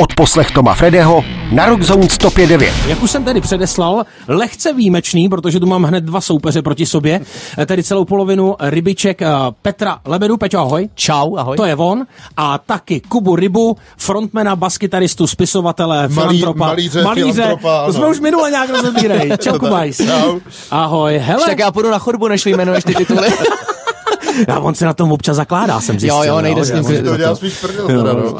Odposlech Toma Fredeho na Rockzone 105.9. Jak už jsem tedy předeslal, lehce výjimečný, protože tu mám hned dva soupeře proti sobě, tedy celou polovinu rybiček eh, Petra Lebedu. Peťo, ahoj. Čau, ahoj. To je on. A taky Kubu Rybu, frontmana, baskytaristu, spisovatele, filantropa. malíře, filantropa, to jsme ano. už minule nějak rozebírej. Čau, Kubajs. Ahoj. Hele, Tak já půjdu na chodbu, než vyjmenuješ ty tituly. a on se na tom občas zakládá, jsem zjistil. Jo, jo, nejde s ním že- To dělá spíš prdel, teda, no.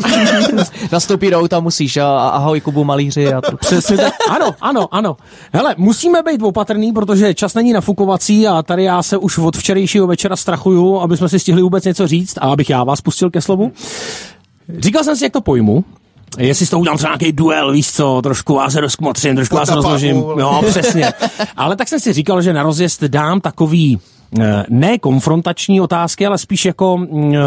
Nastoupí do auta musíš a a ahoj Kubu malíři a to. Přesně tak. Ano, ano, ano. Hele, musíme být opatrný, protože čas není nafukovací a tady já se už od včerejšího večera strachuju, aby jsme si stihli vůbec něco říct a abych já vás pustil ke slovu. Říkal jsem si, jak to pojmu. Jestli z toho udělám třeba nějaký duel, víš co, trošku vás se rozkmotřím, trošku vás rozložím. Jo, přesně. Ale tak jsem si říkal, že na rozjezd dám takový ne konfrontační otázky, ale spíš jako mm, eh,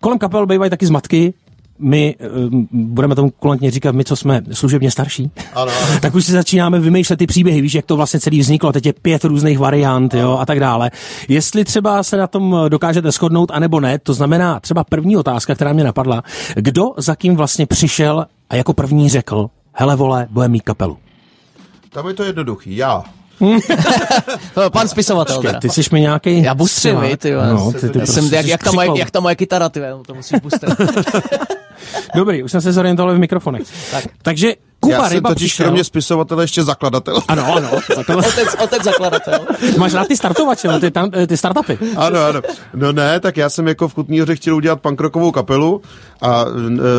kolem kapel bývají taky zmatky, my eh, budeme tomu kulantně říkat, my, co jsme služebně starší, Ano, ano. tak už si začínáme vymýšlet ty příběhy, víš, jak to vlastně celý vzniklo, teď je pět různých variant, jo, a tak dále. Jestli třeba se na tom dokážete shodnout, anebo ne, to znamená třeba první otázka, která mě napadla, kdo za kým vlastně přišel a jako první řekl, hele vole, budeme mít kapelu. Tam je to jednoduchý, já. Pan spisovatel teda. Ty jsi mi nějaký. Já bustřím, ty. No, ty, ty Já jsem, prostě jak, jsi jak, ta moje, křikl. jak ta moje kytara, ty vole, to musíš bustrat. Dobrý, už jsem se zorientoval v mikrofonech. Tak. Takže Kuba Já jsem Ryba totiž přišel. kromě spisovatele ještě zakladatel. Ano, ano. takhle- otec, otec zakladatel. Máš rád ty startovače, no, ty, tam, ty startupy. Ano, ano. No ne, tak já jsem jako v Kutný Hoře chtěl udělat punkrokovou kapelu a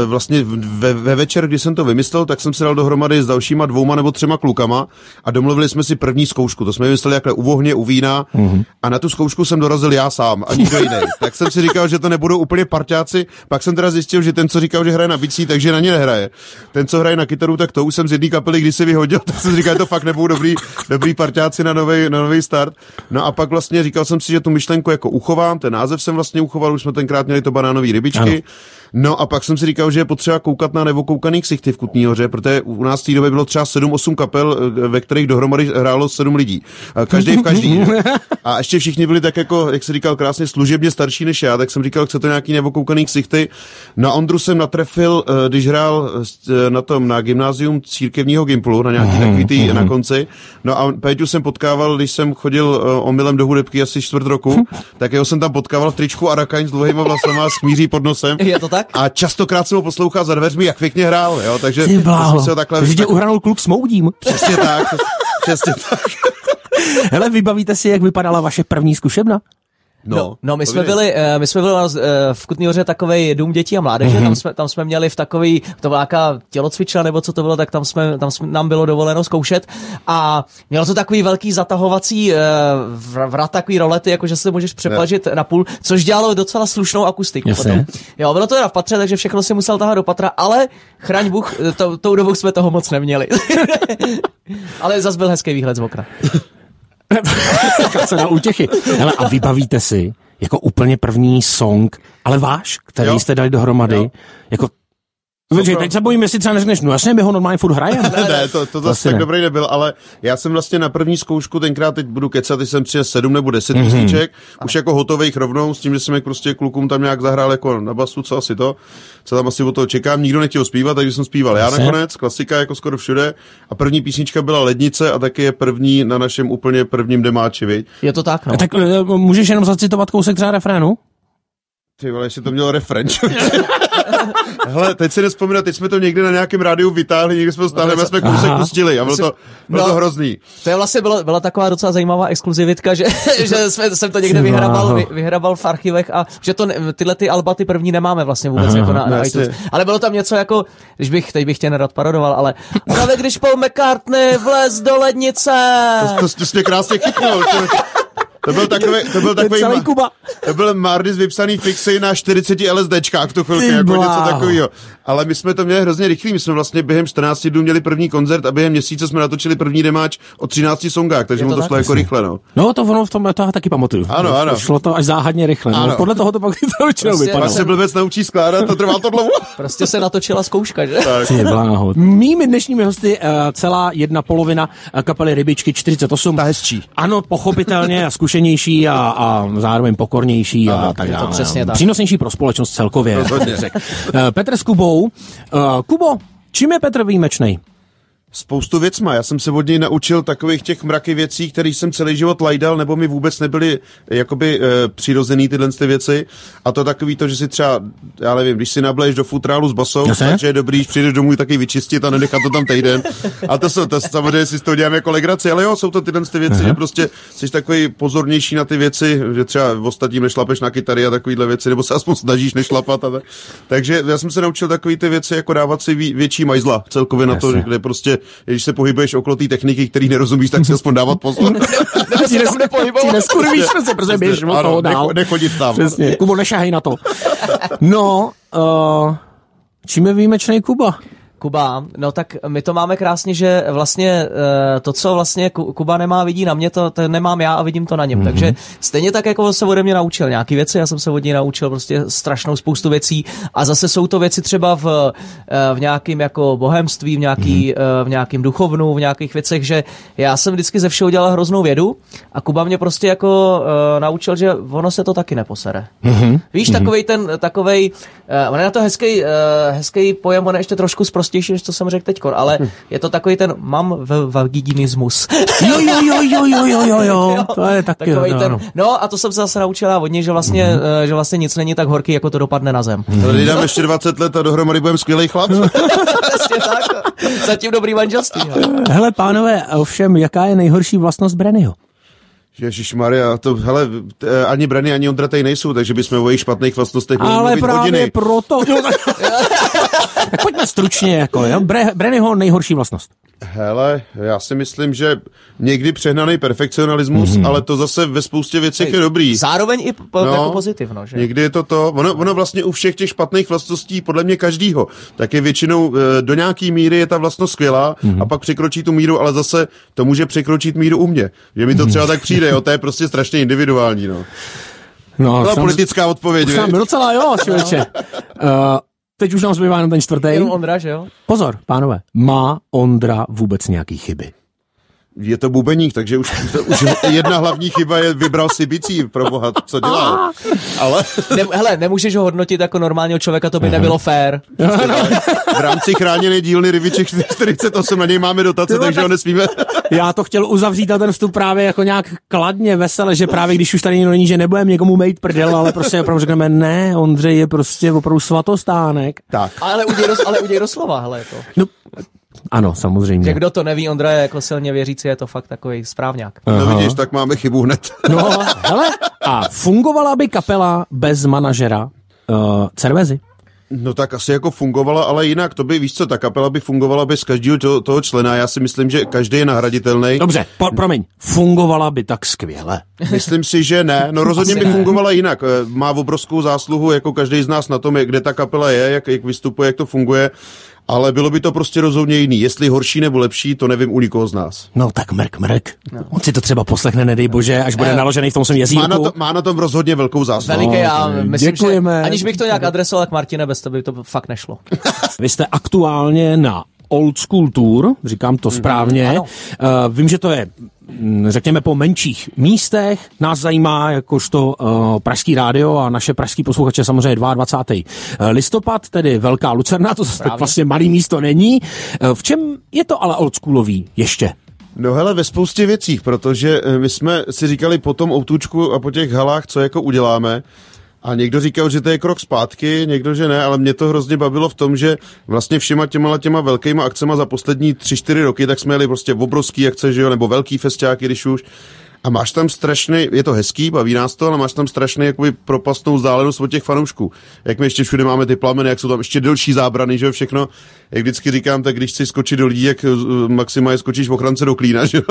e, vlastně ve, ve večer, kdy jsem to vymyslel, tak jsem se dal dohromady s dalšíma dvouma nebo třema klukama a domluvili jsme si první zkoušku. To jsme vymysleli jakhle u ohně, u vína mm-hmm. a na tu zkoušku jsem dorazil já sám a nikdo jiný. tak jsem si říkal, že to nebudou úplně parťáci, pak jsem teda zjistil, že ten, co říkal, že hraje na bicí, takže na ně nehraje. Ten, co hraje na kytaru, tak to už jsem z jedné kapely, když se vyhodil, tak jsem říkal, že to fakt nebudou dobrý, dobrý parťáci na nový na nový start. No a pak vlastně říkal jsem si, že tu myšlenku jako uchovám, ten název jsem vlastně uchoval, už jsme tenkrát měli to banánové rybičky. Ano. No a pak jsem si říkal, že je potřeba koukat na nevokoukaný ksichty v Kutný hoře, protože u nás v té době bylo třeba 7-8 kapel, eh, ve kterých dohromady hrálo 7 lidí. Každý v každý. a ještě všichni byli tak jako, jak se říkal krásně, služebně starší než já, tak jsem říkal, chce to nějaký nevokoukaný ksichty. Na Ondru jsem natrefil, eh, když hrál eh, na tom, na gymnázium církevního Gimplu, na nějaký takový tý na konci. No a Péťu jsem potkával, když jsem chodil eh, omylem do hudebky asi čtvrt roku, tak jeho jsem tam potkával v tričku Arakaň s dlouhýma vlasama a s pod nosem. Je to tak? A častokrát jsem ho poslouchal za dveřmi, jak pěkně hrál, jo, takže Ty jsem si ho takhle... Takže tě uhranul kluk s moudím. Přesně tak, přesně tak. Hele, vybavíte si, jak vypadala vaše první zkušebna? No, no my, jsme byli, eh, my jsme byli uh, v Kutný hoře takový dům dětí a mládeže, Mhm. tam, jsme, tam jsme měli v takový, to byla nějaká tělocvična nebo co to bylo, tak tam, jsme, tam jsme, nám bylo dovoleno zkoušet a mělo to takový velký zatahovací uh, vrat, takový rolety, jako že se můžeš přeplažit na půl, což dělalo docela slušnou akustiku. Jasně. Potom. Jo, bylo to teda v patře, takže všechno si musel tahat do patra, ale chraň Bůh, to, tou dobou jsme toho moc neměli. ale zas byl hezký výhled z okna. se na útěchy. Hele, a vybavíte si jako úplně první song, ale váš, který Jo. jste dali dohromady, Jo. jako Protože teď se bojím, jestli třeba neřekneš, no jasně, my ho normálně furt hrajeme. Ne, ne, to, to asi zase tak ne. dobrý nebyl, ale já jsem vlastně na první zkoušku, tenkrát teď budu kecat, teď jsem přijel sedm nebo deset Mhm. mm-hmm. písniček, už jako hotových rovnou, s tím, že jsem jak prostě klukům tam nějak zahrál jako na basu, co asi to, co tam asi od toho čekám, nikdo nechtěl zpívat, takže jsem zpíval já nakonec, klasika jako skoro všude, a první písnička byla Lednice a taky je první na našem úplně prvním demáči, viď? Je to tak, no. Tak eh, můžeš jenom zacitovat kousek třeba refrénu? Ty vole, ještě to mělo refren. Hele, teď si nespomínám, teď jsme to někde na nějakém rádiu vytáhli, někde jsme to stáhli, a jsme kousek Aha. pustili a bylo to, bylo No. to hrozný. To je vlastně byla, byla taková docela zajímavá exkluzivitka, že, že jsme, jsem to někde vyhrabal, vy, vyhrabal v archivech a že to, tyhle ty alba ty první nemáme vlastně vůbec Aha, jako na, na iTunes. Ale bylo tam něco jako, když bych, teď bych tě nerad parodoval, ale právě když Paul McCartney vlez do lednice. To, to, to jsi mě krásně chytnul. To, to byl takový, to byl takový, celý ma- Kuba. to byl Mardis vypsaný fixy na 40 LSDčkách v tu chvilku, Ty jako něco takového. Ale my jsme to měli hrozně rychlý, my jsme vlastně během 14 dnů měli první koncert a během měsíce jsme natočili první demáč o 13 songách, takže Je mu to to tak? šlo jako rychle, no. No to ono v tom, to já taky pamatuju. Ano, ano. Šlo to až záhadně rychle. No, Ano. podle toho to pak to většinou Prostě- vypadalo. Pak se blbec naučí skládat, to trvá to dlouho. Prostě se natočila zkouška, že? Tak. Ty bláho. Mými dnešními hosty uh, celá jedna polovina eh, kapely Rybičky 48. Ta hezčí. Ano, pochopitelně a zkušenější a, a zároveň pokornější a, Ano, tak je to dále. přesně no. tak. Přínosnější pro společnost celkově. Eh, Petr s Uh, Kubo, Čím je Petr výjimečný? Spoustu věcma. Já jsem se od něj naučil takových těch mraky věcí, které jsem celý život lajdal, nebo mi vůbec nebyly jakoby e, přirozený tyhle ty věci. A to takový to, že si třeba, já nevím, když si nableješ do futrálu s basou, Jasně. takže je dobrý, když přijdeš domů taky vyčistit a nenechat to tam týden. A to jsou, to samozřejmě si z toho dělám jako legraci, ale jo, jsou to tyhle ty věci, že prostě jsi takový pozornější na ty věci, že třeba v ostatním nešlapeš na kytary a takovýhle věci, nebo se aspoň snažíš nešlapat. A tak. Takže já jsem se naučil takové ty věci, jako dávat si větší majzla celkově na to, kde prostě když se pohybuješ okolo té techniky, který nerozumíš, tak si aspoň dávat pozor. Tam nepohybovat. Ti neskurvíš, prostě, protože běž od Ano, toho dál. necho- nechodit tam. Přesně. Kubo, nešahej na to. No, uh, čím je výjimečný Kuba? Kuba, no tak my to máme krásně, že vlastně eh, to, co vlastně Ku- Kuba nemá, vidí na mě, to, to nemám já a vidím to na něm. Mm-hmm. Takže stejně tak, jako on se ode mě naučil nějaký věci, já jsem se od něj naučil prostě strašnou spoustu věcí a zase jsou to věci třeba v, eh, v nějakým jako bohemství, v, nějaký, mm-hmm. v nějakým duchovnu, v nějakých věcech, že já jsem vždycky ze všeho dělal hroznou vědu a Kuba mě prostě jako naučil, že ono se to taky neposere. Mm-hmm. Víš, mm-hmm. takovej ten, takovej, uh, on je na to hezký, uh, hezký pojem, on je ještě trošku zprostější, než to jsem řekl teď, ale je to takový ten mám v vaginismus. Jo, jo, jo, jo, jo, jo, jo, jo. To je taky, Takovej jo, ten, no. no a to jsem se zase naučila od něj, že vlastně, mm-hmm. že vlastně nic není tak horký, jako to dopadne na zem. Tady dám ještě 20 let a dohromady budeme skvělý chlap. Přesně tak. Zatím dobrý manželství. hele. Hele, pánové, ovšem, jaká je nejhorší vlastnost Brennyho? Ježíš Maria, to, hele, t- ani Brany, ani Ondra tady nejsou, takže bychom o jejich špatných vlastnostech mohli Ale mluvit právě hodiny. proto... Pojďme stručně, jako, jo? Bre, Brennyho nejhorší vlastnost. Hele, já si myslím, že někdy přehnaný perfekcionalismus, Mhm. mm-hmm. ale to zase ve spoustě věcech je dobrý. Zároveň i po, no, jako pozitivno, že? Někdy je to to, ono, ono vlastně u všech těch špatných vlastností, podle mě každýho, tak je většinou e, do nějaký míry je ta vlastnost skvělá Mhm. mm-hmm. a pak překročí tu míru, ale zase to může překročit míru u mě. Že mi to třeba tak přijde, jo, to je prostě strašně individuální, no. No, To je sam- politická odpověď, viď? docela jo, člověče. Uh, teď už nám zbývá jenom ten čtvrtý. Jenom Ondra, že jo? Pozor, pánové, má Ondra vůbec nějaký chyby? Je to bubeník, takže už, to, už jedna hlavní chyba je vybral si bicí, pro boha, co dělá. Ale Ne, hele, nemůžeš ho hodnotit jako normálního člověka, to by nebylo fér. v rámci chráněné dílny Riviček 48 na něj máme dotace, Tyhle, takže tak- ho nesmíme. Já to chtěl uzavřít na ten vstup právě jako nějak kladně, vesele, že právě když už tady někdo není, že nebudeme někomu mít prdel, ale prostě opravdu řekneme, ne, Ondřej je prostě opravdu svatostánek. Tak. Ale uděj, do, ale uděj do slova, hele, to. No, ano, samozřejmě. Že kdo to neví, Ondra je jako silně věřící, je to fakt takový správňák. No vidíš, tak máme chybu hned. No, hele, a fungovala by kapela bez manažera uh, Cervezy? No tak asi jako fungovala, ale jinak, to by, víš co, ta kapela by fungovala bez každého toho, toho člena. Já si myslím, že každý je nahraditelný. Dobře, po, promiň, fungovala by tak skvěle. Myslím si, že ne. No rozhodně by fungovala jinak. Eh, Má obrovskou zásluhu, jako každý z nás na tom, kde ta kapela je, jak, jak vystupuje, jak to funguje. Ale bylo by to prostě rozhodně jiný. Jestli horší nebo lepší, to nevím u nikoho z nás. No tak mrk, mrk. No. On si to třeba poslechne, nedej bože, až bude Eh, naložený v tom svém Má na, to, má na tom rozhodně velkou zásluhu. Veliký, já tak myslím, děkujeme. že aniž bych to nějak adresoval k Martine, bez toho by to fakt nešlo. Vy jste aktuálně na Old School Tour, říkám to správně. ano. Uh, vím, že to je, mm, řekněme, po menších místech. Nás zajímá jakožto uh, Pražský rádio a naše pražský posluchače samozřejmě 22. listopad, tedy Velká Lucerna, to zase tak vlastně malý místo není. Uh, v čem je to ale oldschoolový ještě? No hele, ve spoustě věcích, protože eh, my jsme si říkali po tom outučku a po těch halách, co jako uděláme. A někdo říkal, že to je krok zpátky, někdo, že ne, ale mě to hrozně bavilo v tom, že vlastně všema těma těma velkýma akcema za poslední 3-4 roky, tak jsme jeli prostě obrovský akce, že jo, nebo velký festiáky, když už. A máš tam strašný, je to hezký, baví nás to, ale máš tam strašný jakoby propastnou vzdálenost od těch fanoušků. Jak my ještě všude máme ty plameny, jak jsou tam ještě delší zábrany, že jo, všechno. Jak vždycky říkám, tak když chci skočit do lidí, jak uh, maximálně skočíš v ochrance do klína, že jo,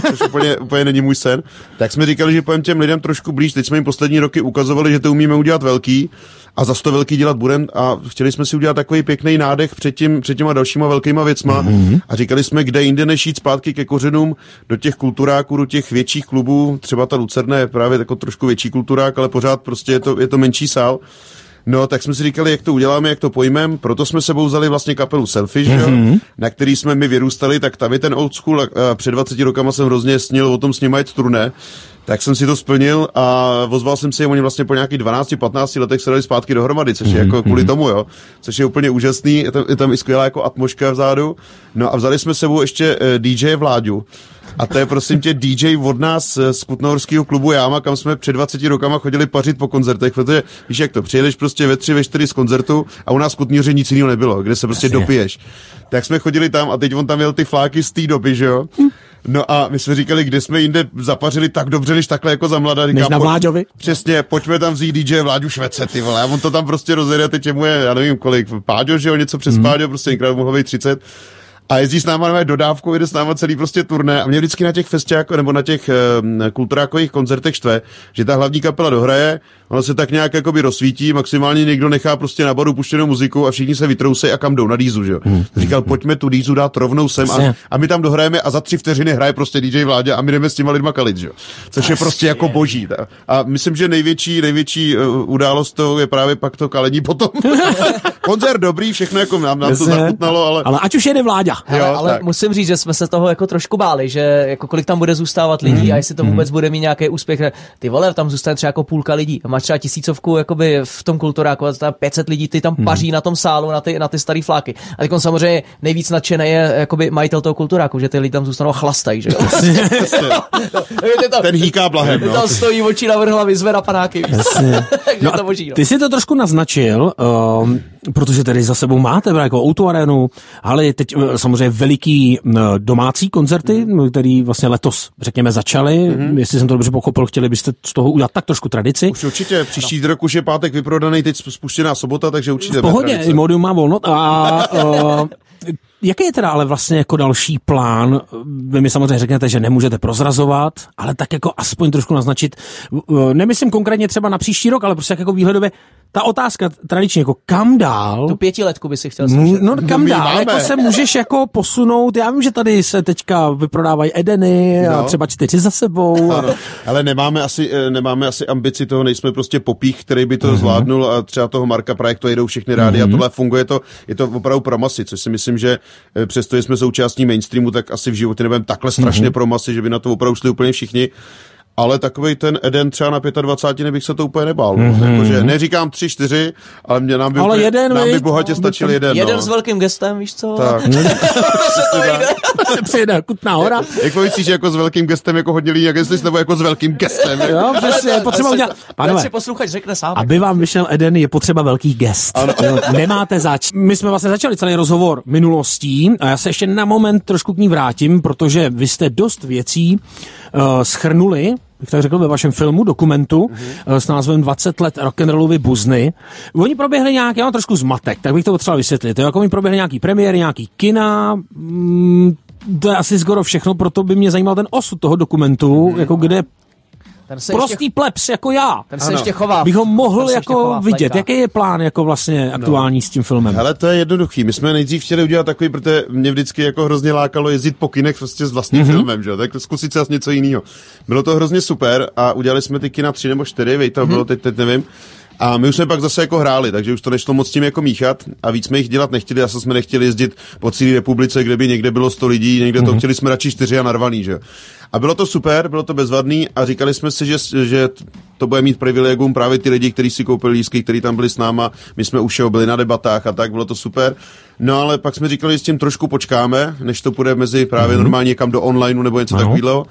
což úplně, úplně není můj sen. Tak jsme říkali, že pojem těm lidem trošku blíž. Teď jsme jim poslední roky ukazovali, že to umíme udělat velký a za to velký dělat budem a chtěli jsme si udělat takový pěkný nádech před, tím, před těma dalšíma velkýma věcma mm-hmm. a říkali jsme, kde jinde než jít zpátky ke kořenům do těch kulturáků, do těch větších klubů, třeba ta Lucerna je právě jako trošku větší kulturák, ale pořád prostě je to, je to menší sál. No, tak jsme si říkali, jak to uděláme, jak to pojmem, proto jsme sebou vzali vlastně kapelu Selfish, mm-hmm. jo, na který jsme my vyrůstali, tak tam je ten old school a, a před 20 rokama jsem hrozně snil o tom s nimi jet turné, tak jsem si to splnil a ozval jsem si, oni vlastně po nějakých 12-15 letech se dali zpátky dohromady, což je jako kvůli tomu, jo, což je úplně úžasný, je tam, je tam i skvělá jako atmoška vzadu. No a vzali jsme sebou ještě uh, DJ Vláďu, a to je prosím tě DJ od nás z Kutnohorského klubu Jáma, kam jsme před 20 rokama chodili pařit po koncertech, protože víš jak to, přijedeš prostě ve tři, ve čtyři z koncertu a u nás v Kutnohoře nic jiného nebylo, kde se prostě Jasně. dopiješ. Tak jsme chodili tam a teď on tam měl ty fláky z té doby, že jo? No a my jsme říkali, kde jsme jinde zapařili tak dobře, než takhle jako za mladá. Než na Vláďovi? Přesně, pojďme tam vzít DJ Vláďu Švece, ty vole. A on to tam prostě rozjede, teď mu je, já nevím kolik, Páďo, že jo, něco přes mm. Páďo, prostě někdo mohlo být 30. A jezdí s náma na dodávku, jede s náma celý prostě turné. A mě vždycky na těch festiáko, nebo na těch um, kulturákových koncertech štve, že ta hlavní kapela dohraje, ono se tak nějak jakoby rozsvítí, maximálně někdo nechá prostě na baru puštěnou muziku a všichni se vytrousejí a kam jdou na dýzu, že jo. Hmm. Říkal, pojďme tu dýzu dát rovnou sem a, a, my tam dohrajeme a za tři vteřiny hraje prostě DJ Vládě a my jdeme s těma lidma kalit, že jo. Což je prostě jako boží. ta. A myslím, že největší, největší uh, událost to je právě pak to kalení potom. Koncert dobrý, všechno jako nám, nám to zachutnalo, ale Ale ať už jede Vláďa. Hele, Jo, ale tak. musím říct, že jsme se toho jako trošku báli, že jako kolik tam bude zůstávat lidí Mhm. a jestli to vůbec bude mít nějaký úspěch. Ty vole, tam zůstane třeba jako půlka lidí. A máš třeba tisícovku jakoby v tom kulturáku a tam 500 lidí, ty tam Mhm. paří na tom sálu, na ty, na ty starý fláky. A teď on samozřejmě nejvíc nadšený je jakoby majitel toho kulturáku, že ty lidi tam zůstanou a chlastají, že jo. Ten hýká blahem, no. tam stojí oči na hlavy, zve na panáky. No to boží, no. ty si to trošku naznačil, um, protože tedy za sebou máte jako Outu Arenu, ale teď uh, samozřejmě veliký domácí koncerty, mm. který vlastně letos, řekněme, začaly. Mm. Jestli jsem to dobře pochopil, chtěli byste z toho udělat tak trošku tradici. Už určitě, příští rok už je pátek vyprodaný, teď spuštěná sobota, takže určitě. V pohodě. Imodium má volno. A uh, jaký je teda ale vlastně jako další plán? Vy mi samozřejmě řeknete, že nemůžete prozrazovat, ale tak jako aspoň trošku naznačit. Nemyslím konkrétně třeba na příští rok, ale prostě jak jako výhledově ta otázka tradičně jako kam dál? Tu pětiletku by si chtěl slyšet. No kam my dál, máme. jako se můžeš jako posunout, já vím, že tady se teďka vyprodávají Edeny a No. třeba čtyři za sebou. A... Ano, ale nemáme asi, eh, nemáme asi ambici toho, nejsme prostě popích, který by to Mhm. mm-hmm. zvládnul a třeba toho Marka Projekt to jedou všechny rády mm-hmm. a tohle funguje to, je to opravdu pro masy, což si myslím, že přesto, že jsme součástí mainstreamu, tak asi v životě nebudeme takhle strašně mm-hmm. pro masy, že by na to opravdu šli úplně všichni. Ale takový ten Eden třeba na 25 bych se to úplně nebál. Mm-hmm. Jakože neříkám tři, čtyři, ale mě nám by, Ale úplně, jeden, nám by bohatě stačil jeden. Jeden no. s velkým gestem, víš co? Tak. se přijede Kutná hora. Jak to myslíš, že jako s velkým gestem jako hodně lidí, jak jestli nebo jako s velkým gestem? Jo, přesně, je potřeba udělat. Ať Pánové, si posluchač řekne sám. aby vám vyšel Eden, je potřeba velký gest. Jo, nemáte zač. My jsme vlastně začali celý rozhovor minulostí a já se ještě na moment trošku k ní vrátím, protože vy jste dost věcí uh, schrnuli bych tak řekl, ve vašem filmu, dokumentu mm-hmm. s názvem 20 let rock'n'rollovy buzny. Oni proběhly nějaký, já mám trošku zmatek, tak bych to potřeboval vysvětlit. Jo, jako oni proběhly nějaký premiéry, nějaký kina, mm, to je asi skoro všechno, proto by mě zajímal ten osud toho dokumentu, mm-hmm. jako kde Ten se prostý ještě, plebs jako já ten se Ano. ještě chová. bych ho mohl se jako chová vidět. Jaký je plán jako vlastně aktuální s tím filmem? Hele, to je jednoduchý. My jsme nejdřív chtěli udělat takový, protože mě vždycky jako hrozně lákalo jezdit po kinech prostě s vlastním mm-hmm. filmem, že jo? Tak zkusit si asi něco jiného. Bylo to hrozně super a udělali jsme ty kina tři nebo čtyři, vej to mm-hmm. bylo, teď, teď nevím. A my už jsme pak zase jako hráli, takže už to nešlo moc s tím jako míchat a víc jsme jich dělat nechtěli, zase jsme nechtěli jezdit po celé republice, kde by někde bylo 100 lidí, někde to chtěli jsme radši čtyři a narvaný, že. A bylo to super, bylo to bezvadný a říkali jsme si, že, že to bude mít privilegium právě ty lidi, kteří si koupili lístky, kteří tam byli s náma, my jsme už jo, byli na debatách a tak, bylo to super. No ale pak jsme říkali, že s tím trošku počkáme, než to půjde mezi právě mm-hmm. normálně někam do onlineu nebo něco Ano. takového.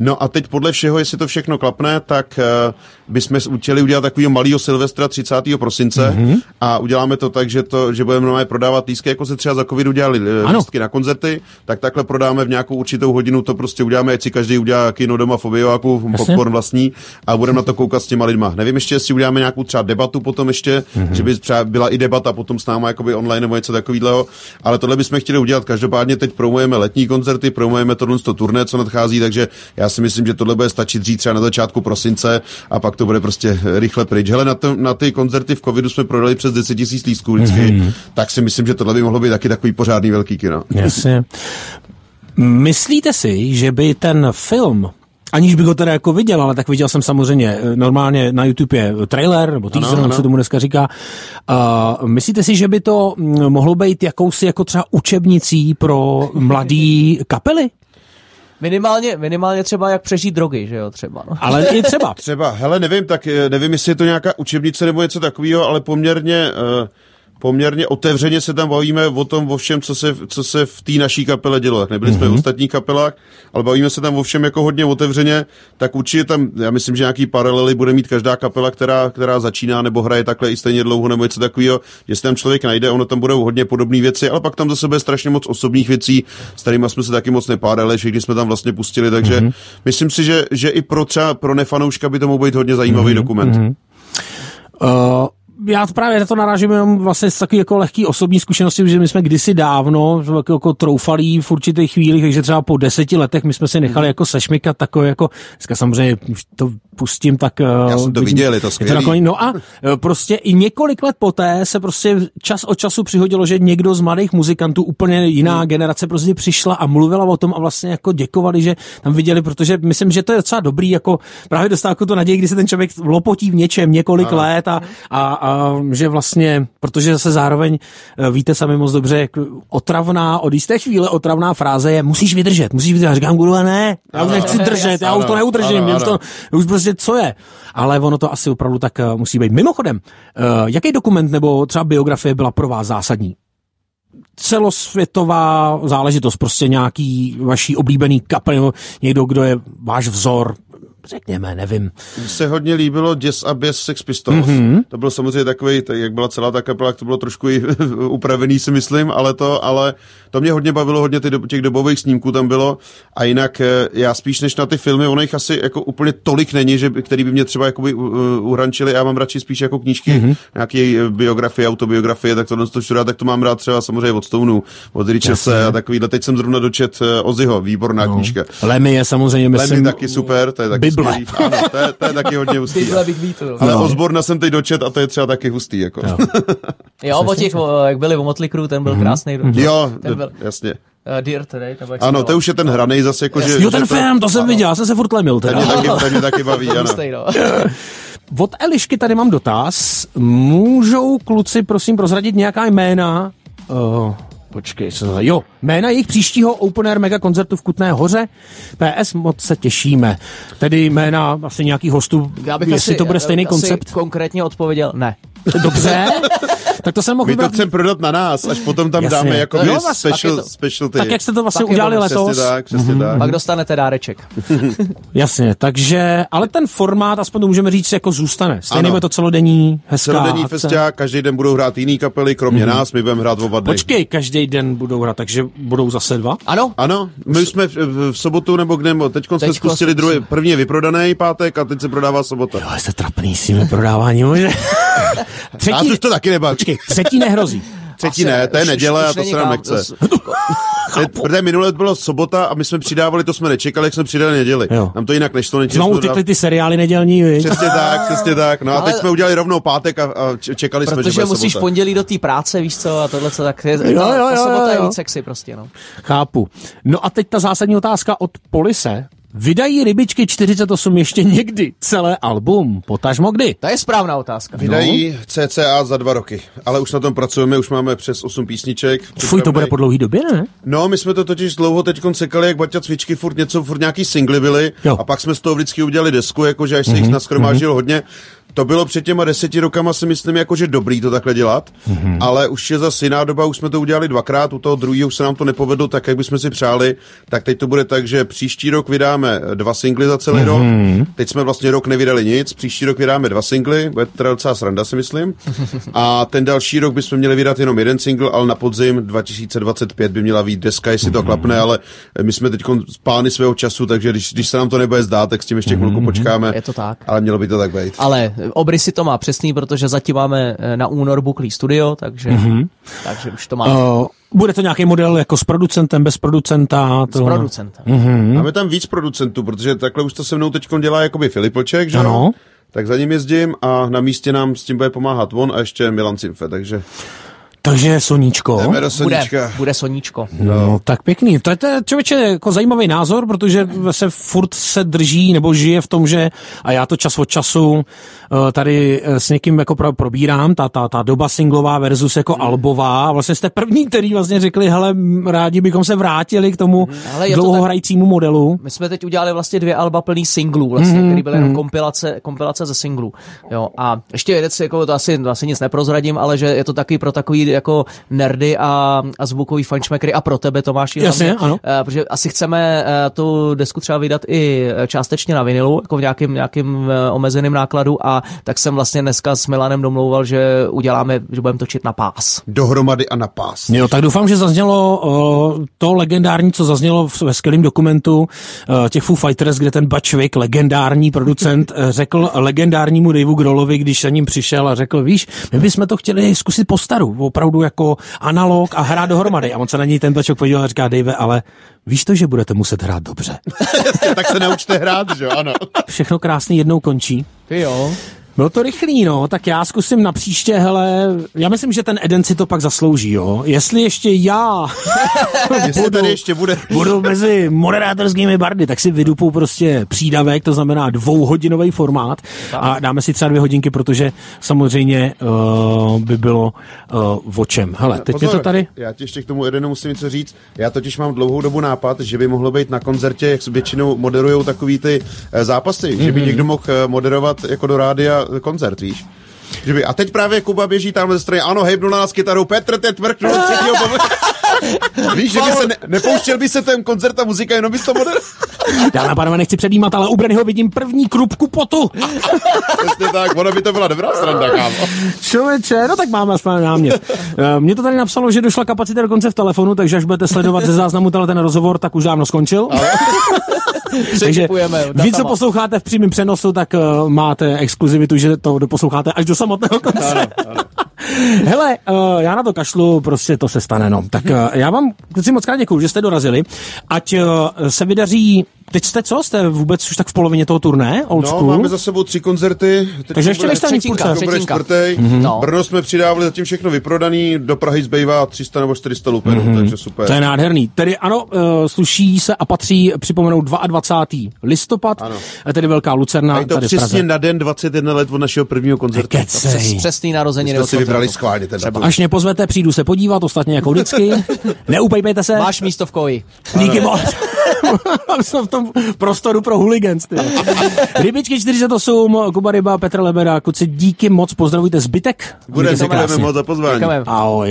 No a teď podle všeho, jestli to všechno klapne, tak uh, bychom chtěli udělat takového malého Silvestra 30. prosince mm-hmm. a uděláme to tak, že, to, že budeme normálně prodávat lístky, jako se třeba za covidu dělali eh, Ano. lístky na koncerty, tak takhle prodáme v nějakou určitou hodinu, to prostě uděláme, ať si každý udělá kino doma v objeváku, popcorn vlastní a budeme na to koukat s těma lidma. Nevím ještě, jestli uděláme nějakou třeba debatu potom ještě, mm-hmm. že by třeba byla i debata potom s náma jakoby online nebo něco takového, ale tohle bychom chtěli udělat. Každopádně teď promujeme letní koncerty, promujeme tohle to turné, co nadchází, takže já si myslím, že tohle bude stačit dřív třeba na začátku prosince a pak to bude prostě rychle pryč. Hele, na, to, na ty koncerty v covidu jsme prodali přes 10 tisíc lístků vždycky, mm-hmm. tak si myslím, že tohle by mohlo být taky takový pořádný velký kino. Jasně. Myslíte si, že by ten film Aniž bych ho teda jako viděl, ale tak viděl jsem samozřejmě eh, normálně na YouTube je trailer, nebo teaser, Ano, jak ano. se tomu dneska říká. Uh, myslíte si, že by to mm, mohlo být jakousi jako třeba učebnicí pro mladý kapely? Minimálně, minimálně třeba jak přežít drogy, že jo, třeba. No. Ale i třeba. Třeba, hele, nevím, tak eh, nevím, jestli je to nějaká učebnice nebo něco takového, ale poměrně, uh, poměrně otevřeně se tam bavíme o tom, o všem, co se, co se v té naší kapele dělo. Tak nebyli mm-hmm. jsme v ostatních kapelách, ale bavíme se tam o všem jako hodně otevřeně, tak určitě tam, já myslím, že nějaký paralely bude mít každá kapela, která, která začíná nebo hraje takhle i stejně dlouho nebo něco takového, že se tam člověk najde, ono tam budou hodně podobné věci, ale pak tam za sebe strašně moc osobních věcí, s kterými jsme se taky moc nepádali, že když jsme tam vlastně pustili, takže mm-hmm. myslím si, že, že i pro třeba pro nefanouška by to mohl být hodně zajímavý mm-hmm. dokument. Mm-hmm. Uh, já právě na to narážím jenom vlastně z takový jako lehký osobní zkušenosti, že my jsme kdysi dávno jako, jako troufalí v určitých chvílích, takže třeba po deseti letech my jsme si nechali jako sešmikat takové jako, dneska samozřejmě to pustím, tak... Já jsem to viděl, je to skvělý. To no a prostě i několik let poté se prostě čas od času přihodilo, že někdo z mladých muzikantů, úplně jiná hmm. generace prostě přišla a mluvila o tom a vlastně jako děkovali, že tam viděli, protože myslím, že to je docela dobrý, jako právě dostává jako to naději, kdy se ten člověk lopotí v něčem několik a. let a, a, a, že vlastně, protože zase zároveň víte sami moc dobře, jak otravná, od jisté chvíle otravná fráze je musíš vydržet, musíš vydržet. Já říkám, kurva ne, já už nechci držet, já už to neudržím. Už, to, už prostě co je. Ale ono to asi opravdu tak uh, musí být. Mimochodem, uh, jaký dokument nebo třeba biografie byla pro vás zásadní? celosvětová záležitost, prostě nějaký vaší oblíbený kapel, někdo, kdo je váš vzor, řekněme, nevím. Mně se hodně líbilo Jazz a Bass Sex Pistols. Mm-hmm. To byl samozřejmě takový, tak jak byla celá ta kapela, to bylo trošku i upravený, si myslím, ale to, ale to mě hodně bavilo, hodně těch dobových snímků tam bylo. A jinak eh, já spíš než na ty filmy, ono jich asi jako úplně tolik není, že, který by mě třeba jakoby uhrančili. Já mám radši spíš jako knížky, mm-hmm. nějaké eh, biografie, autobiografie, tak to, to všude, tak to mám rád třeba samozřejmě od Stoneu, od Richardse a takovýhle. Teď jsem zrovna dočet eh, Oziho, výborná no. knížka. Lemmy je samozřejmě, myslím, Lemmy taky super, to je taky Bible. Ano, to je, to je taky hodně hustý. Bible bych vítl. Ale no. Osborna jsem teď dočet a to je třeba taky hustý. Jako. Jo, jo o těch, jak byli u Motley Crue, ten byl mm-hmm. krásný. Jo, ten byl, jasně. Uh, Dirt, tedy, nebo jak ano, to už je ten hraný zase, jako, že... Jo, ten film, to jsem viděl, já jsem se furt lemil. Ten mě taky, ten mě taky baví, ano. no. Od Elišky tady mám dotaz. Můžou kluci, prosím, prozradit nějaká jména? Uh, počkej, co to Jo, jména jejich příštího Open Air Mega koncertu v Kutné hoře. PS, moc se těšíme. Tedy jména asi nějakých hostů, Já bych jestli asi, to bude stejný asi koncept. konkrétně odpověděl ne. Dobře, tak to jsem mohl My to vybrat. chceme prodat na nás, až potom tam Jasně. dáme jako No, vlastně, special, je to- specialty. Tak jak jste to vlastně Pak je udělali to letos. Přesně tak, přesně tak. Pak dostanete dáreček. Jasně, takže, ale ten formát, aspoň to můžeme říct, jako zůstane. Stejně Ano. bude to celodenní, hezká Celodenní akce. festiák, každý den budou hrát jiný kapely, kromě nás, my budeme hrát oba dny. Počkej, každý den budou hrát, takže budou zase dva? Ano, Ano, my jsme v, v, v sobotu nebo kde, teď jsme spustili jsme- druhý, první je vyprodaný pátek a teď se prodává sobota. Jo, jste trapný s tím prodáváním, třetí, už to taky nebaví. počkej, třetí nehrozí. Třetí ne, to je neděle a to se nám nechce. Protože minule bylo sobota a my jsme přidávali, to jsme nečekali, jak jsme přidali neděli. Jo. Nám to jinak nešlo. jsme utekly dát- ty seriály nedělní, viď? Přesně tak, přesně tak. No a teď jsme udělali rovnou pátek a, a čekali jsme, že Protože musíš sobota. pondělí do té práce, víš co, a tohle co tak je, ta, jo, ta jo, sobota jo, je jo. víc sexy prostě, no. Chápu. No a teď ta zásadní otázka od Polise. Vydají rybičky 48 ještě někdy celé album? Potažmo kdy? To je správná otázka. Vydají CCA za dva roky, ale už na tom pracujeme, už máme přes 8 písniček. Fuj, to bude po dlouhý době, ne? No, my jsme to totiž dlouho teď sekali, jak Baťa cvičky, furt něco, furt nějaký singly byly Jo. Mhm, a pak jsme z toho vždycky udělali desku, jakože až se jich naskromážil hodně. To bylo před těma deseti rokama si myslím, jakože dobrý to takhle dělat, Mhm. ale už je zase jiná doba, už jsme to udělali dvakrát, u toho druhého už se nám to nepovedlo tak, jak bychom si přáli, tak teď to bude tak, že příští rok vydáme dva singly za celý rok, Mhm. teď jsme vlastně rok nevydali nic, příští rok vydáme dva singly, bude to teda docela sranda si myslím, a ten další rok bychom měli vydat jenom jeden single, ale na podzim 2025 by měla být deska, jestli to klapne, ale my jsme teď pány svého času, takže když, když se nám to nebude zdát, tak s tím ještě chvilku počkáme. Je to tak. Ale mělo by to tak být. Ale obrysy to má přesný, protože zatím máme eh, na únor buklý studio, takže, Mhm. takže už to máme Uh, bude to nějaký model jako s producentem, bez producenta? s tohle? producentem. Mhm. Máme tam víc producentů, protože takhle už to se mnou teď dělá jakoby Filip Vlček, že? Ano. Tak za ním jezdím a na místě nám s tím bude pomáhat on a ještě Milan Cimfe, takže Takže Soníčko. Jdeme do Bude, Soníčka. bude Soníčko. No, tak pěkný. To je, to je člověče jako zajímavý názor, protože se furt se drží nebo žije v tom, že a já to čas od času eh, tady eh, s někým jako pro, probírám, ta, ta, ta doba singlová versus jako albová. A Vlastně jste první, který vlastně řekli, hele, rádi bychom se vrátili k tomu to dlouhohrajícímu modelu. My jsme teď udělali vlastně dvě alba plný singlů, vlastně, mm-hmm. který byly jenom kompilace, kompilace ze singlů. Jo, a ještě věc, jako to asi, to asi nic neprozradím, ale že je to taky pro takový jako nerdy a, a zvukový fančmekry a pro tebe, Tomáš. Jasně, ano. Uh, protože asi chceme uh, tu desku třeba vydat i eh, částečně na vinilu, jako v nějakým, nějakým uh, omezeným nákladu a tak jsem vlastně dneska s Milanem domlouval, že uděláme, že budeme točit na pás. Dohromady a na pás. Jo, tak doufám, že zaznělo uh, to legendární, co zaznělo v, ve skvělém dokumentu uh, těch Foo Fighters, kde ten Bačvik, legendární producent, eh, řekl legendárnímu Daveu Grollovi, když za ním přišel a řekl, víš, my bychom to chtěli zkusit po staru, opravdu jako analog a hrát dohromady. A on se na něj ten Bačvik podíval a říká, Dave, ale víš to, že budete muset hrát dobře. tak se naučte hrát, že jo, ano. Všechno krásný jednou končí. Ty jo. Bylo to rychlý, no, tak já zkusím na příště, hele, já myslím, že ten Eden si to pak zaslouží, jo. Jestli ještě já Jestli tady ještě bude. budu mezi moderátorskými bardy, tak si vydupu prostě přídavek, to znamená dvouhodinový formát a dáme si třeba dvě hodinky, protože samozřejmě uh, by bylo uh, o čem. Hele, teď Pozor, je to tady... Já ti ještě k tomu Edenu musím něco říct. Já totiž mám dlouhou dobu nápad, že by mohlo být na koncertě, jak se většinou moderují takový ty eh, zápasy, mm-hmm. že by někdo mohl moderovat jako do rádia koncert, víš? Že by, a teď právě Kuba běží tam ze strany, ano, hejbnul na nás kytarou, Petr teď mrknul třetího. Víš, že by se ne, nepouštěl by se ten koncert a muzika, jenom bys to moderoval. Já na pánové nechci předjímat, ale u Brenyho vidím první krupku potu. Přesně tak, ono by to byla dobrá sranda, kámo. Člověče, no tak máme aspoň námět. Eh, Mně to tady napsalo, že došla kapacita dokonce v telefonu, takže až budete sledovat ze záznamu tenhle ten rozhovor, tak už dávno skončil. takže vy, co posloucháte v přímém přenosu, tak uh, máte exkluzivitu, že to doposloucháte až do samotného konce. Hele, uh, já na to kašlu, prostě to se stane, no. Tak uh, já vám, kluci, moc krát děkuju, že jste dorazili. Ať uh, se vydaří, teď jste co? Jste vůbec už tak v polovině toho turné, old No, school? máme za sebou tři koncerty. Teď Takže ještě nejste ani půlce. Čtvrtý. No. Brno jsme přidávali zatím všechno vyprodaný, do Prahy zbývá 300 nebo 400 lupenů, takže super. To je nádherný. Tedy ano, uh, sluší se a patří připomenout 22. listopad, Ano. a tedy Velká Lucerna A je to tady přesně Praze. na den 21 let od našeho prvního koncertu. Kecej. Přes, přesný narozeniny. Jsme od si vybrali schválně ten. Až mě pozvete, přijdu se podívat, ostatně jako vždycky. Neupejpejte se. Máš místo v koji. Díky moc. Jsem v tom prostoru pro hooligans. Ty. Rybičky 48, Kuba Ryba, Petr Lebeda, kluci, díky moc, pozdravujte zbytek. Bude, děkujeme moc za pozvání. Děkujeme. Ahoj.